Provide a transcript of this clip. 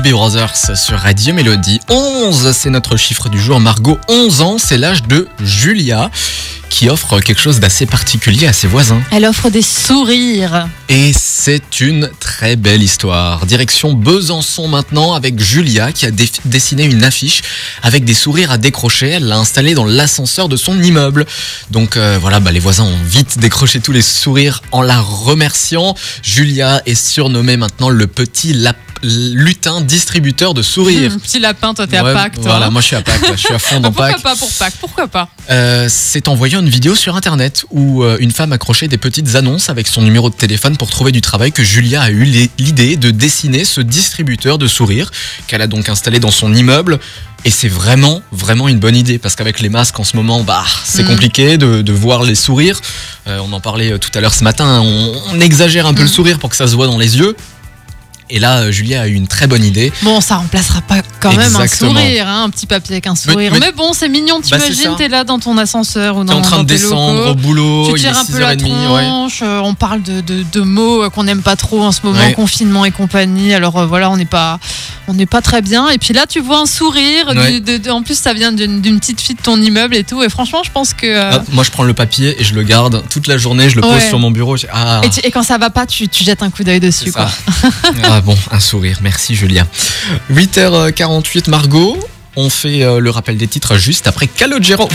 Brothers sur Radio Mélodie. 11, c'est notre chiffre du jour. Margot, 11 ans, c'est l'âge de Julia qui offre quelque chose d'assez particulier à ses voisins. Elle offre des sourires. Et c'est une très belle histoire. Direction Besançon maintenant avec Julia qui a dé- dessiné une affiche avec des sourires à décrocher. Elle l'a installée dans l'ascenseur de son immeuble. Donc euh, voilà, bah, les voisins ont vite décroché tous les sourires en la remerciant. Julia est surnommée maintenant le petit lutin distributeur de sourires. Hum, petit lapin, toi, t'es Ouais, à Pâques, toi. Voilà, moi je suis à Pâques, là, je suis à fond dans Pourquoi Pâques. pas pour Pâques Pourquoi pas Euh, c'est en voyant une vidéo sur internet où euh, une femme accrochait des petites annonces avec son numéro de téléphone pour trouver du travail que Julia a eu l'idée de dessiner ce distributeur de sourires qu'elle a donc installé dans son immeuble. Et c'est vraiment, vraiment une bonne idée parce qu'avec les masques en ce moment, bah, c'est Mm. compliqué de, de voir les sourires. Euh, on en parlait euh, tout à l'heure ce matin, on, on exagère un peu Mm. le sourire pour que ça se voit dans les yeux. Et là, euh, Julia a eu une très bonne idée. Bon, ça remplacera pas quand même Exactement. un sourire, hein, un petit papier avec un sourire. mais- Mais, bon, c'est mignon, Bah, t'imagines, ça. t'es là dans ton ascenseur ou T'es dans, en train de tes descendre locaux. au boulot, Tu il est tires un peu la 6h30, ouais. tronche, euh, on parle de, de- de mots euh, qu'on n'aime pas trop en ce moment, Ouais. confinement et compagnie. Alors euh, voilà, on n'est pas, on n'est pas très bien. Et puis là, tu vois un sourire. Ouais. de- en plus, ça vient d'une petite fille de ton immeuble et tout. Et franchement, je pense que. euh, Ah, moi, je prends le papier et je le garde toute la journée. Je le pose sur mon bureau. je- Ah, et, tu- et quand ça va pas, tu, tu jettes un coup d'œil dessus. Quoi. Ah bon, un sourire. Merci, Julia. 8h48, Margot. On fait euh, le rappel des titres juste après Calogero.